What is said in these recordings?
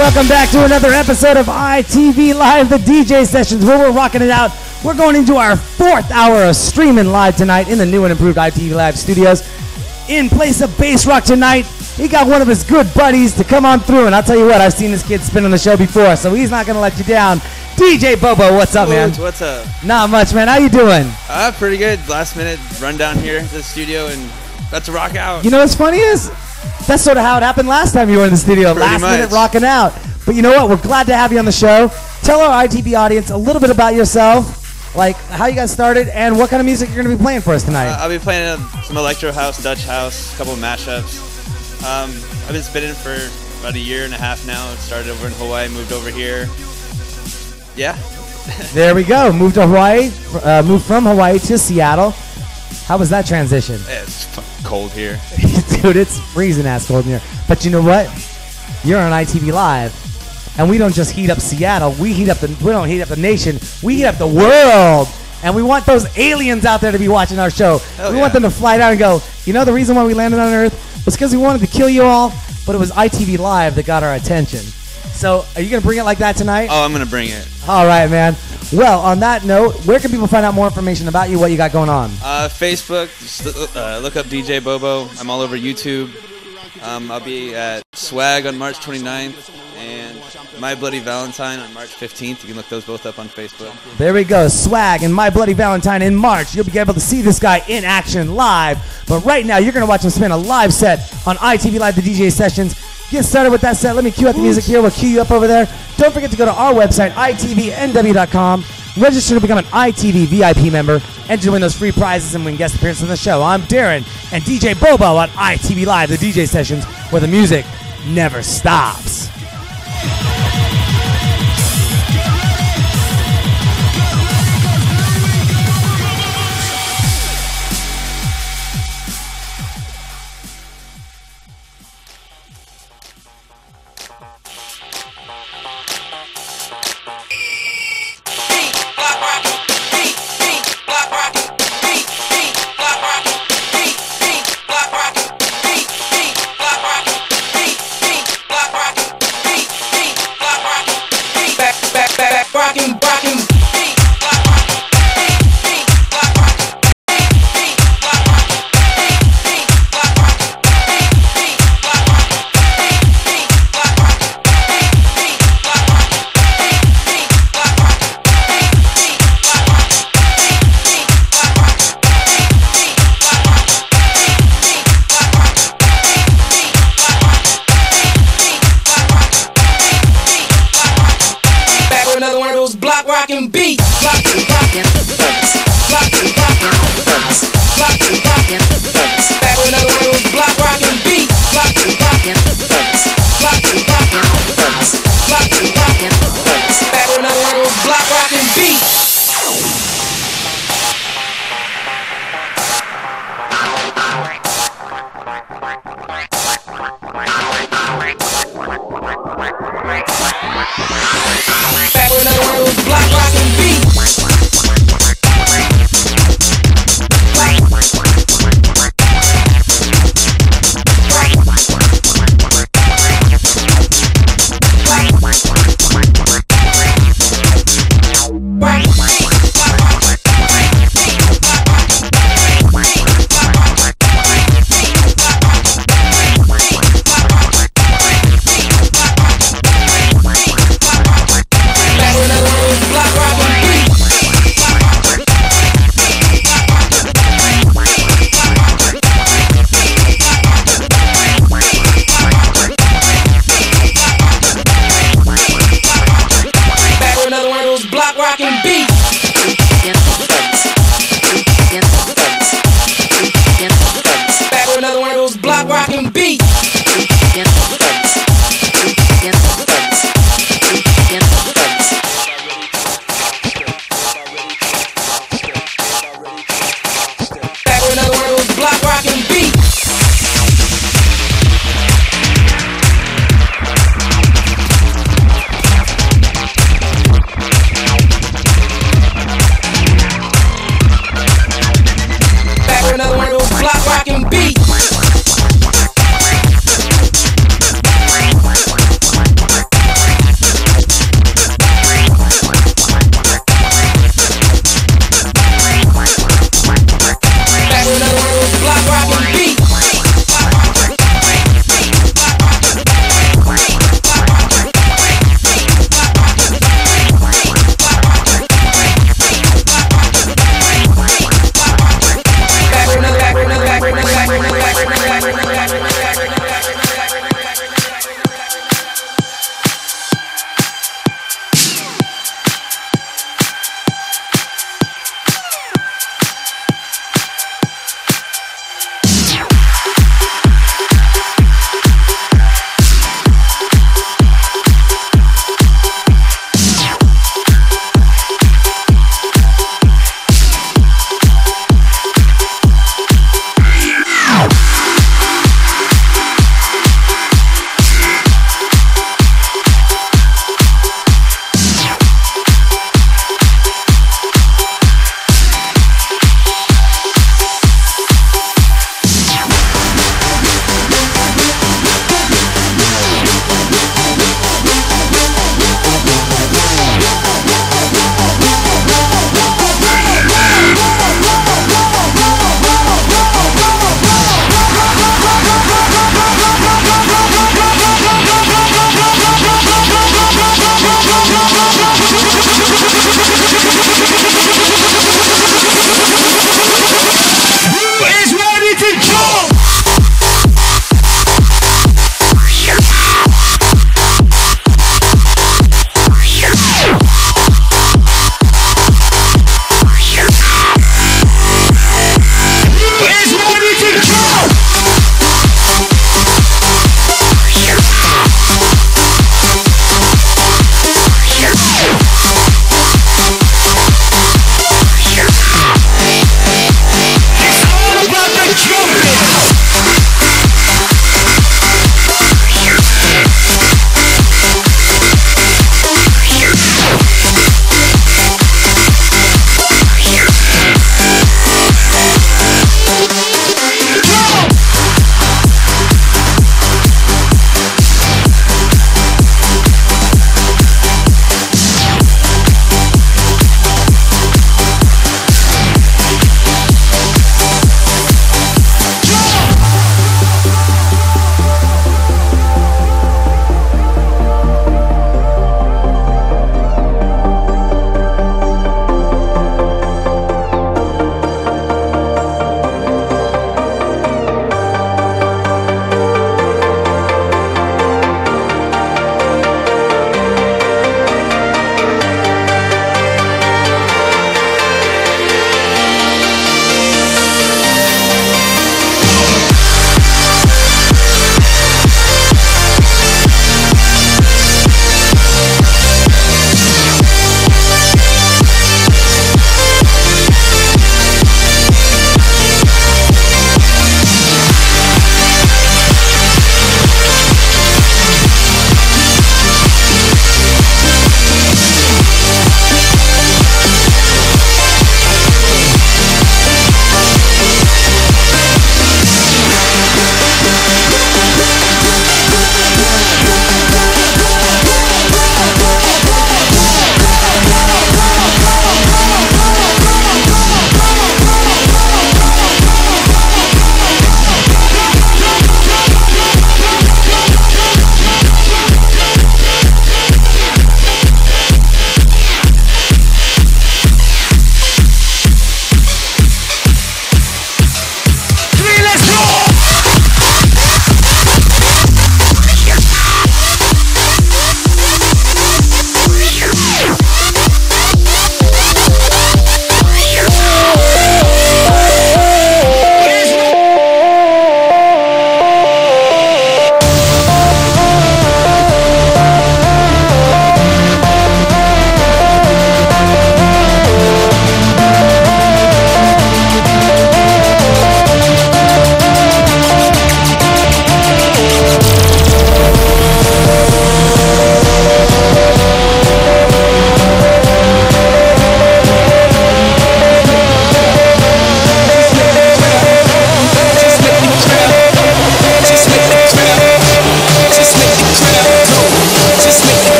Welcome back to another episode of ITV Live, the DJ sessions where we're rocking it out. We're going into our fourth hour of streaming live tonight in the new and improved ITV Live studios. In place of Bassrock tonight, he got one of his good buddies to come on through. And I'll tell you what, I've seen this kid spin on the show before, so he's not going to let you down. DJ Bobo, what's up, man? What's up? Not much, man. How you doing? Uh, pretty good. Last minute run down here to the studio and about to rock out. You know what's funny is that's sort of how it happened last time you were in the studio. Pretty last minute rocking out. But you know what? We're glad to have you on the show. Tell our ITV audience a little bit about yourself, like how you got started and what kind of music you're going to be playing for us tonight. Uh, I'll be playing uh, some electro house, Dutch house, a couple of mashups. Um, I've been spinning for about a year and a half now. Started over in Hawaii, moved over here. Yeah, there we go. Moved to Hawaii. Uh, moved from Hawaii to Seattle. How was that transition? it's cold here. Dude, it's freezing ass cold in here. But you know what? You're on ITV Live. And we don't just heat up Seattle. We heat up the we don't heat up the nation. We heat up the world. And we want those aliens out there to be watching our show. Hell we want them to fly down and go, you know the reason why we landed on Earth was because we wanted to kill you all, but it was ITV Live that got our attention. So are you gonna bring it like that tonight? Oh, I'm gonna bring it. All right, man. Well, on that note, where can people find out more information about you, what you got going on? Uh, Facebook, just, uh, look up DJ Bobo. I'm all over YouTube. Um, I'll be at Swag on March 29th and My Bloody Valentine on March 15th. You can look those both up on Facebook. There we go. Swag and My Bloody Valentine in March. You'll be able to see this guy in action live. But right now, you're going to watch him spin a live set on ITV Live, the DJ sessions. Get started with that set. Let me cue up the music here. We'll cue you up over there. Don't forget to go to our website, itvnw.com. Register to become an ITV VIP member. Enter to win those free prizes and win guest appearances on the show. I'm Darren and DJ Bobo on ITV Live, the DJ sessions where the music never stops. beat.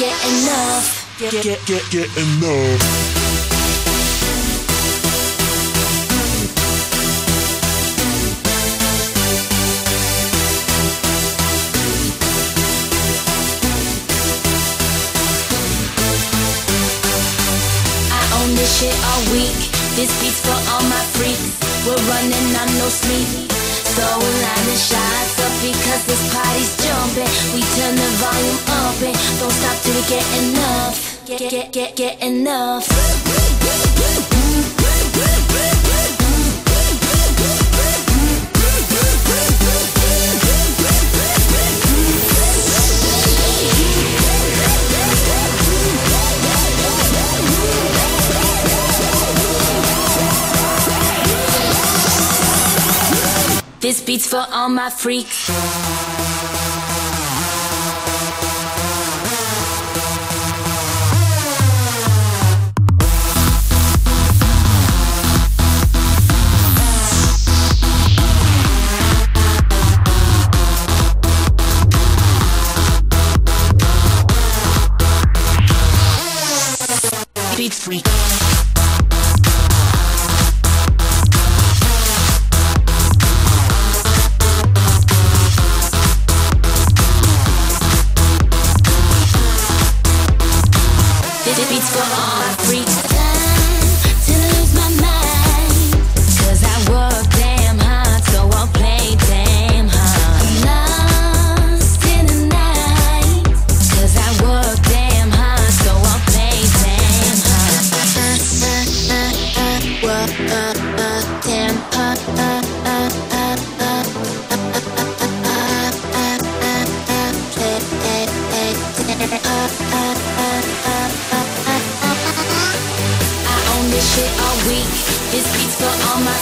get enough. Get, get, get, get enough. this shit all week. This beat's for all my freaks. We're running on no sleep. Going loud and shots up because this party's jumping. We turn the volume up and don't stop till we get enough. Get, get, get, get enough. This beat's for all my freaks.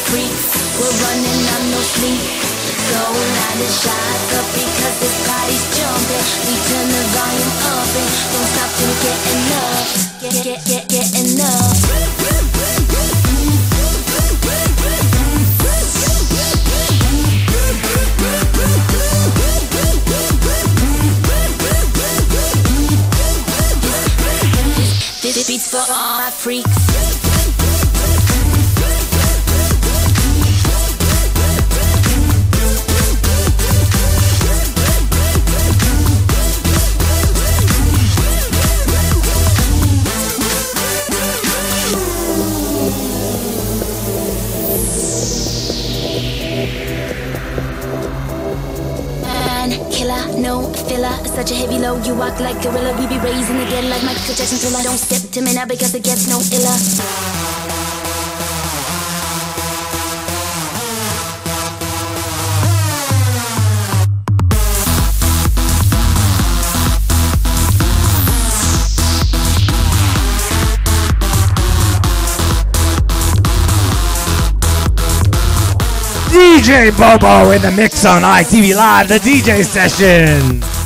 Freaks. We're running on no sleep. So loud the shots up because this party's jumping. We turn the volume up and don't stop till we get enough. Get get get get enough. Beat's for all my freaks. Walk like gorilla. We be raising the dead like Michael Jackson till I don't step to me now because it gets no iller. DJ Bobo in the mix on ITV Live, the DJ session.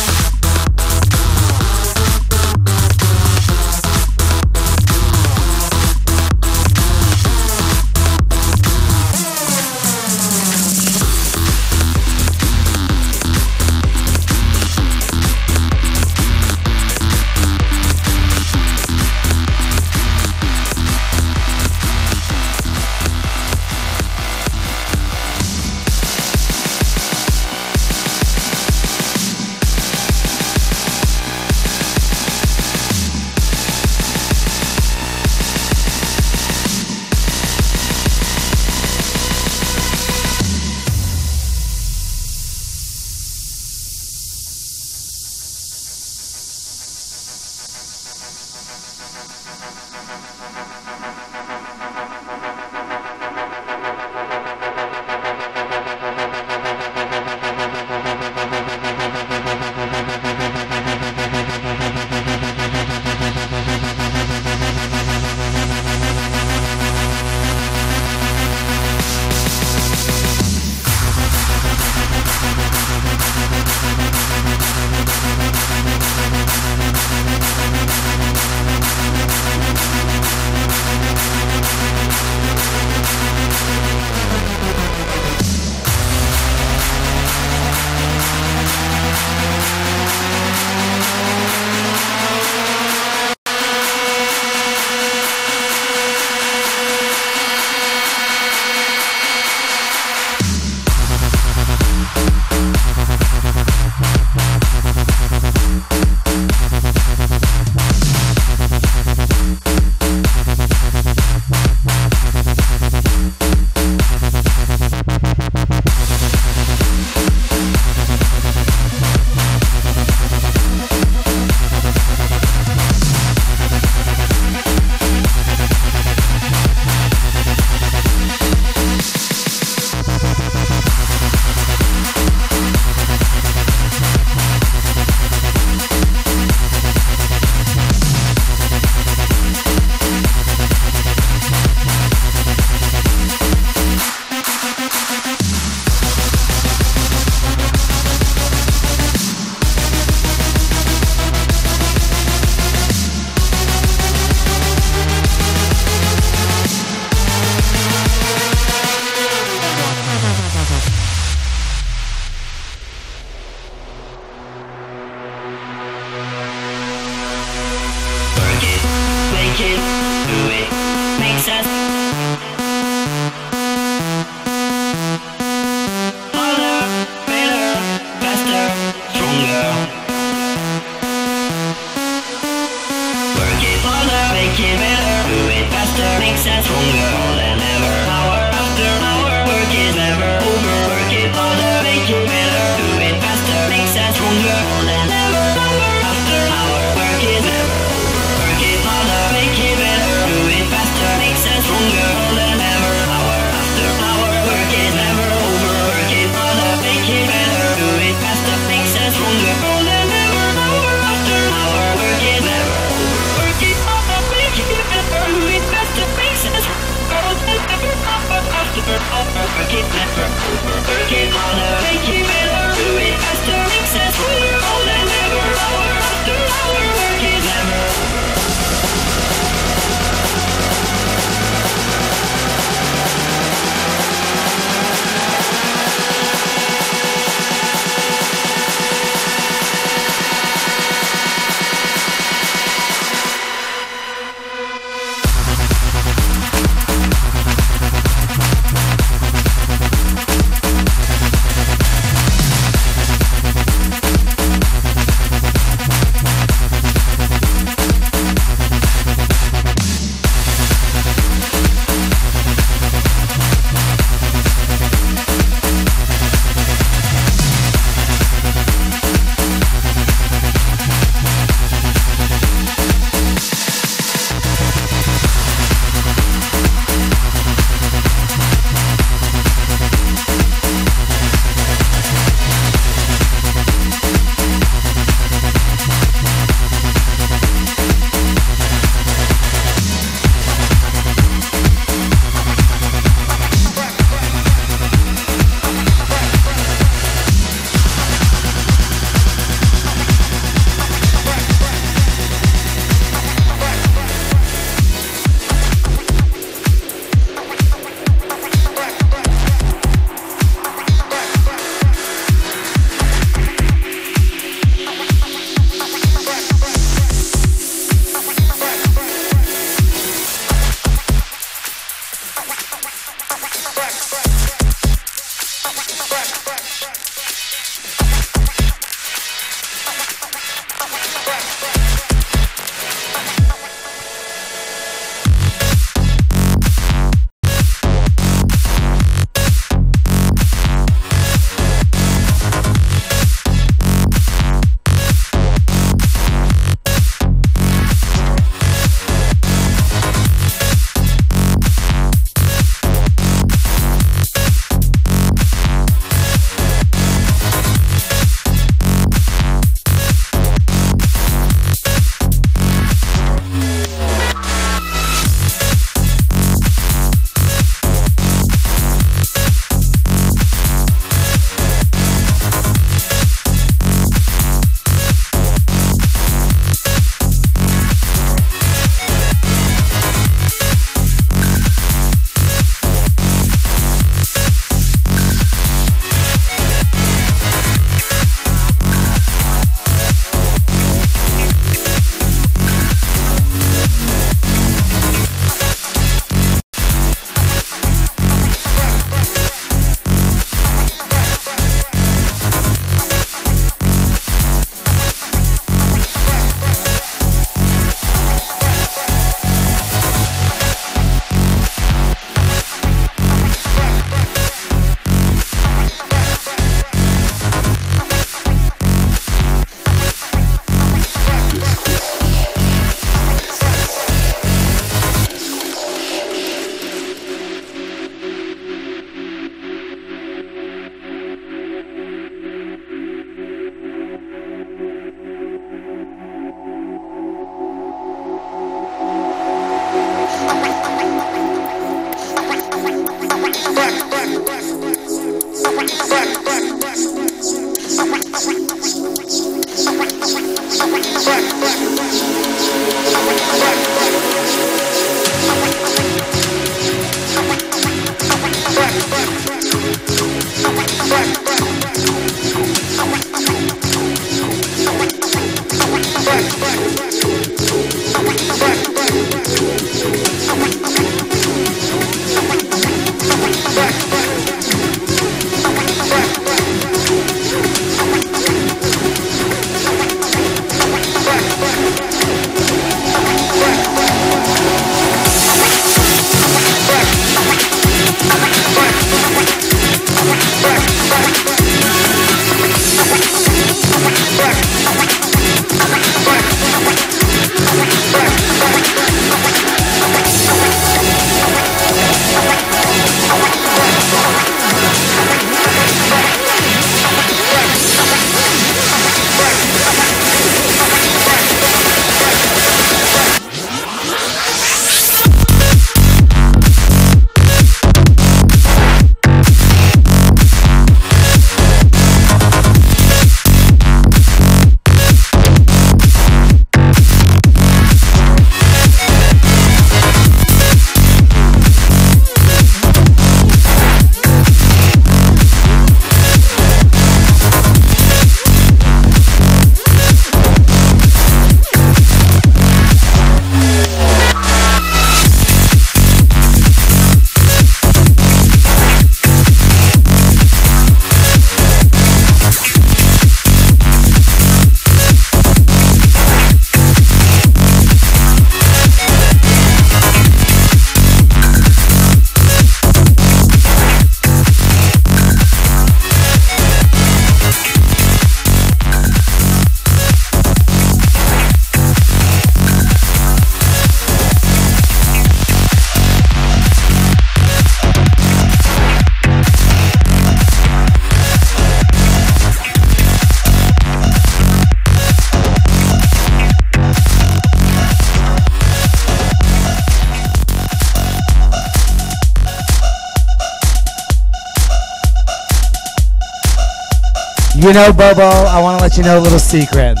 You know, Bobo, I want to let you know a little secret.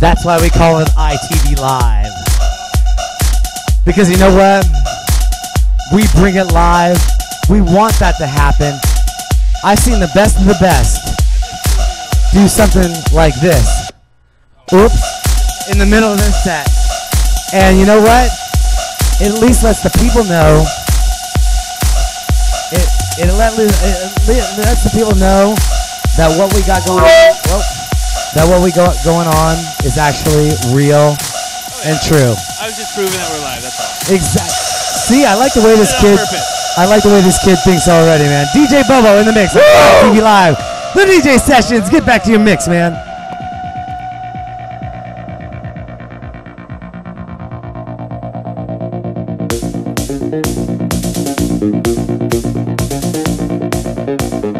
That's why we call it ITV Live. Because you know what? We bring it live. We want that to happen. I've seen the best of the best do something like this. Oops. In the middle of this set. And you know what? It at least lets the people know. It, it, let, it, it lets the people know that what we got going on, well, that what we got going on is actually real oh, and true. I was just proving that we're live. That's all. Exactly. See, I like the way this kid. I like the way this kid thinks already, man. DJ Bobo in the mix. TV Live. The DJ sessions. Get back to your mix, man. Thank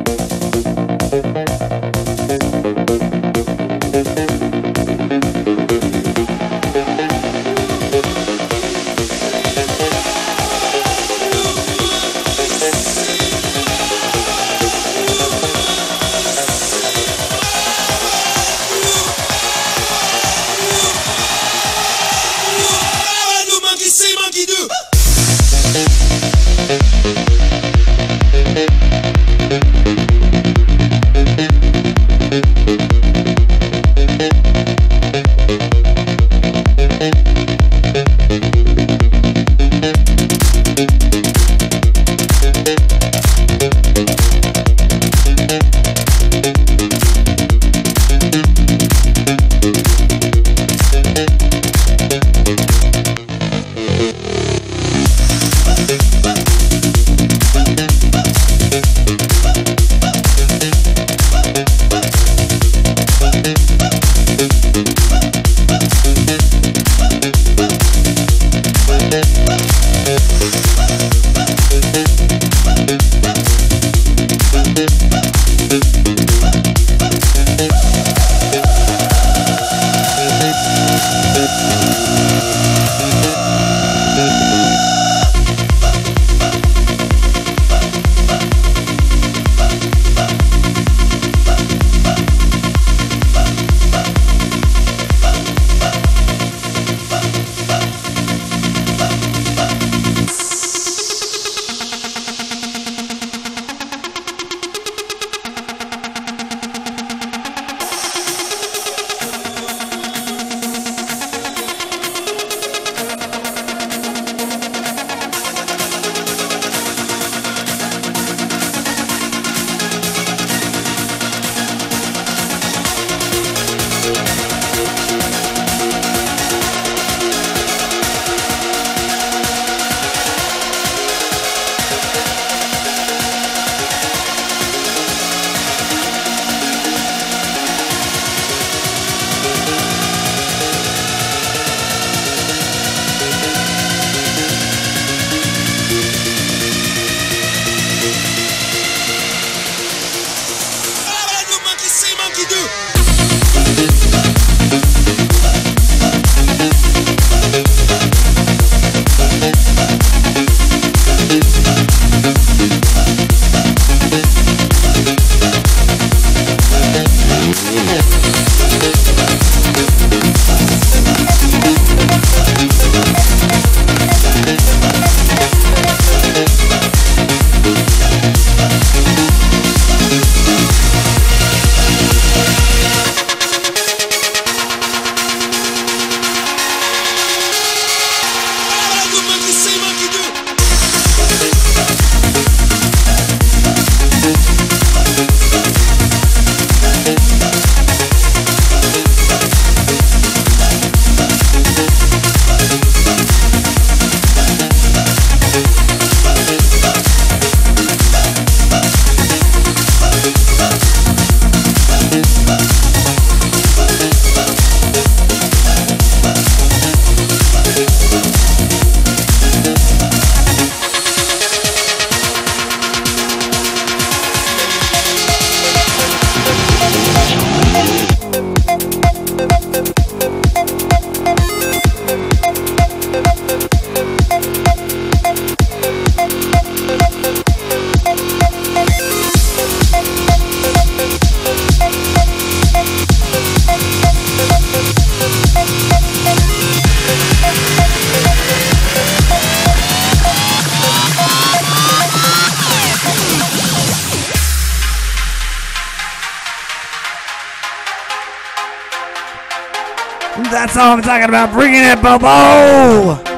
All I'm talking about. Bringing it, Bobo.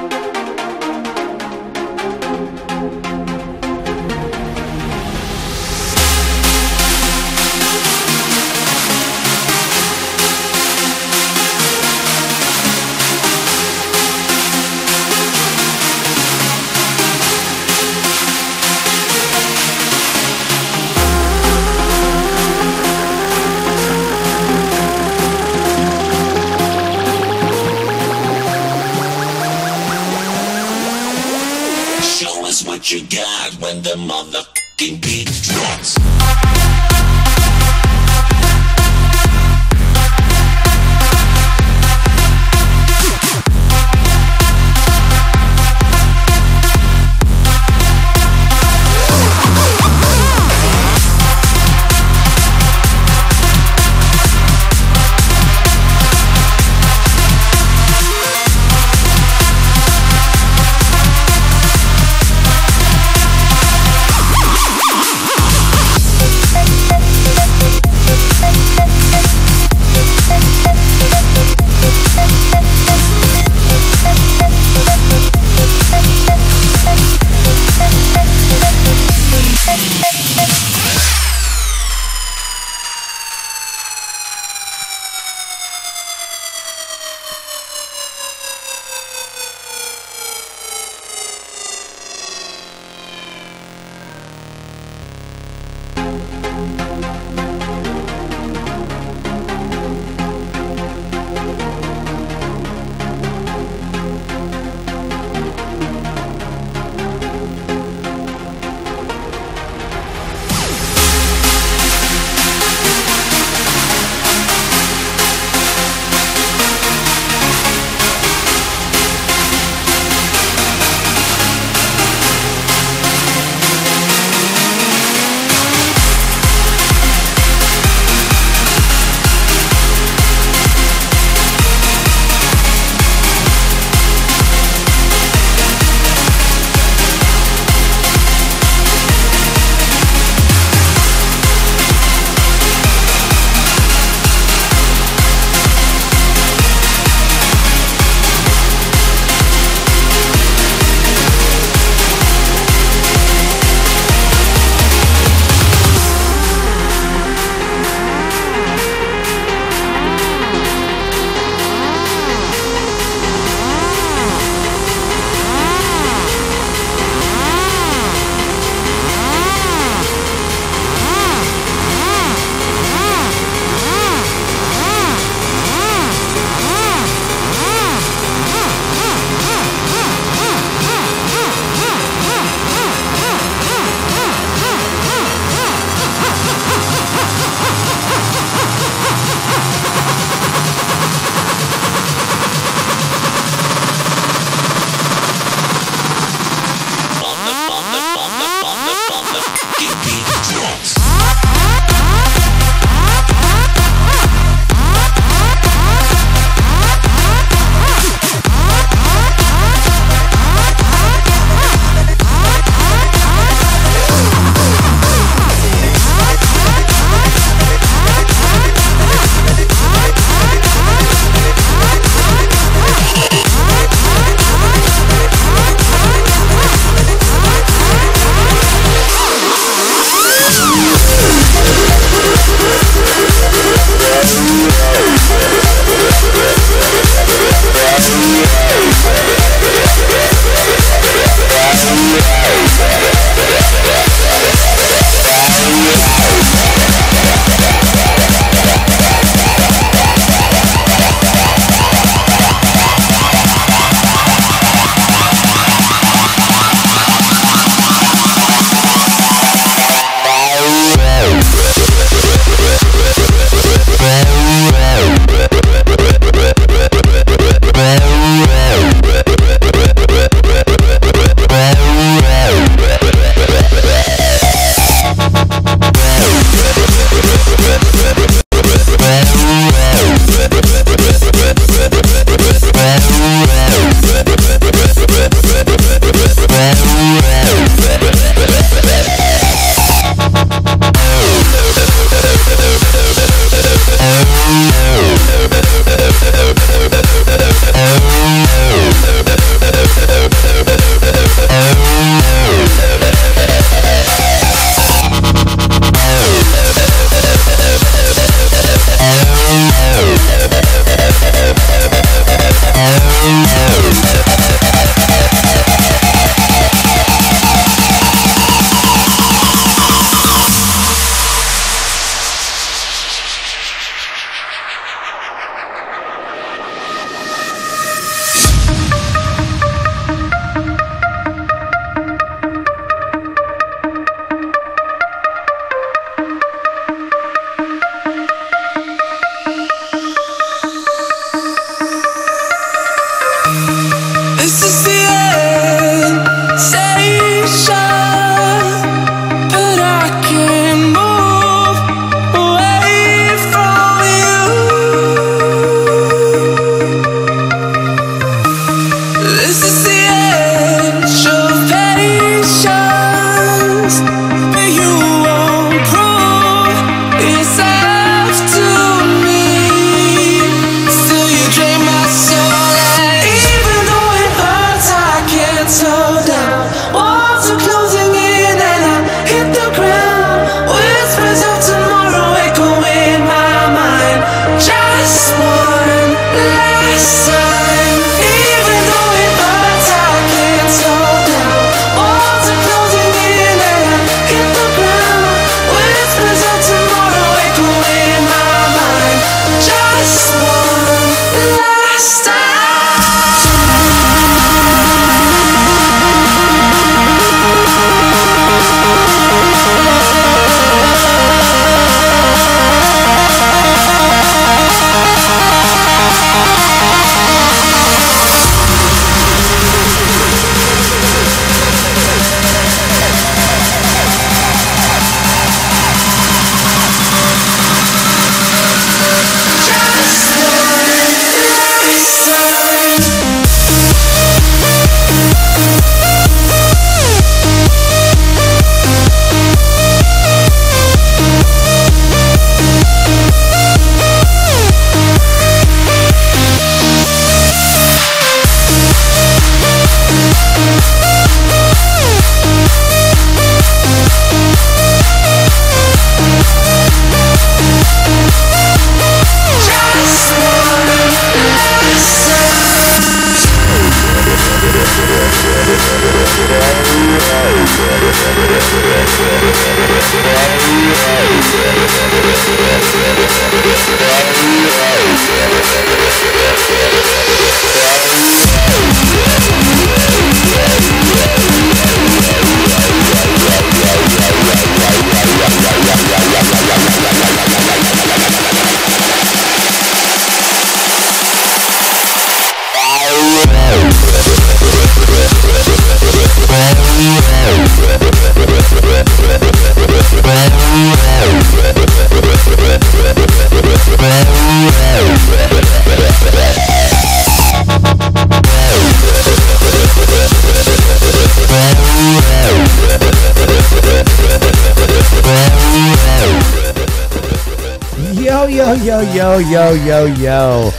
Yo, yo, yo, yo, yo, yo, yo.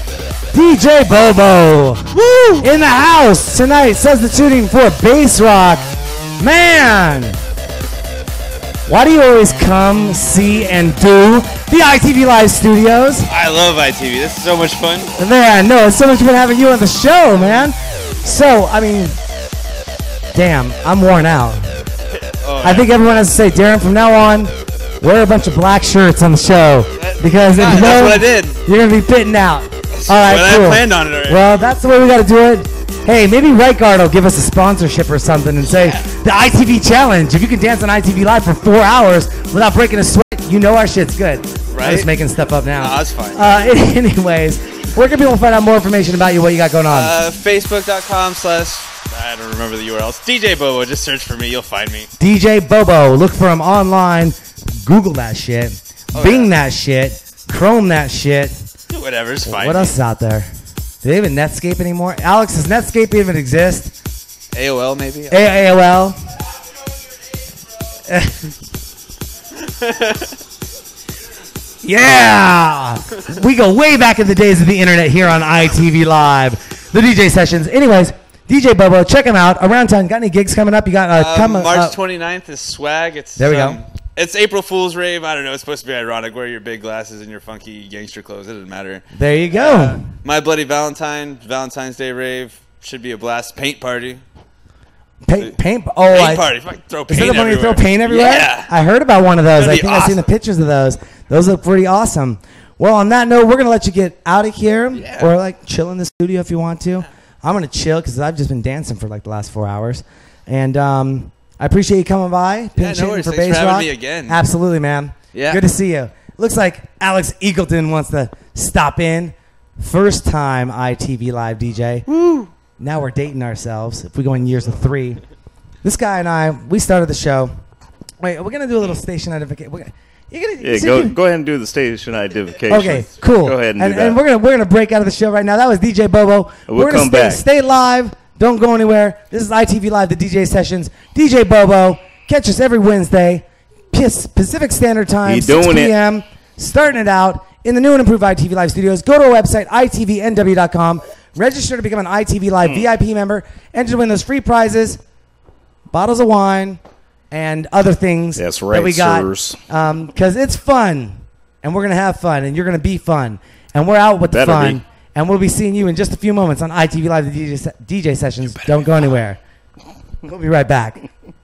DJ Bobo. Woo! In the house tonight, substituting for Bassrock. Man! Why do you always come, see, and do the ITV Live studios? I love ITV. This is so much fun. Man, no, it's so much fun having you on the show, man. So, I mean, damn, I'm worn out. Oh, I think everyone has to say, Darren, from now on, wear a bunch of black shirts on the show. Because if you that's what I did. you're going to be pitting out. All right, Well, I cool. planned on it already. Well, that's the way we got to do it. Hey, maybe Right Guard will give us a sponsorship or something and say the ITV challenge. If you can dance on ITV Live for four hours without breaking a sweat, you know our shit's good. I'm Right? just making stuff up now. Nah, that's fine. Uh, anyways, where can people find out more information about you, what you got going on? Uh, Facebook.com slash, I don't remember the URLs. DJ Bobo, just search for me. You'll find me. DJ Bobo. Look for him online. Google that shit. Oh, Bing that shit. Chrome that shit. Whatever, just find what me. else is out there? Do they even Netscape anymore? Alex, does Netscape even exist? AOL maybe? A- AOL? yeah! we go way back in the days of the internet here on ITV Live. The DJ sessions. Anyways, DJ Bobo, check him out. Around town, got any gigs coming up? You got uh, Um, come March uh, 29th is Swag. It's There we go. It's April Fool's Rave. I don't know. It's supposed to be ironic. Wear your big glasses and your funky gangster clothes. It doesn't matter. There you go. Uh, My Bloody Valentine, Valentine's Day rave. Should be a blast. Paint party. paint, paint. Oh, Paint I, party. Throw Is paint that the one you throw paint everywhere? Yeah. I heard about one of those. That'd I think I've seen the pictures of those. Those look pretty awesome. Well, on that note, we're gonna let you get out of here, Yeah. or like chill in the studio if you want to. I'm gonna chill because I've just been dancing for like the last four hours, and um, I appreciate you coming by. pinch hitting worries. for Thanks for bass having rock. me again. Absolutely, man. Yeah. Good to see you. Looks like Alex Eagleton wants to stop in. First time ITV live DJ. Woo! Now we're dating ourselves. If we go in years of three, this guy and I, we started the show. Wait, we're gonna do a little station identification. We're gonna, you're gonna Yeah, so go you- go ahead and do the station identification. Okay, cool. Go ahead and, and, do that. and we're gonna we're gonna break out of the show right now. That was DJ Bobo. We'll we're gonna come stay, back. stay live. Don't go anywhere. This is ITV Live, the DJ sessions. DJ Bobo. Catch us every Wednesday, Pacific Standard Time, He 6 doing it. p.m. Starting it out in the new and improved ITV Live studios. Go to our website, itvnw.com. Register to become an ITV Live Hmm. VIP member. Enter to win those free prizes, bottles of wine, and other things That's that right, we got sirs. because it's fun, and we're gonna have fun, and you're gonna be fun, and we're out with the Better fun, be. And we'll be seeing you in just a few moments on ITV Live, the DJ, se- DJ sessions. Don't go anywhere. We'll be right back.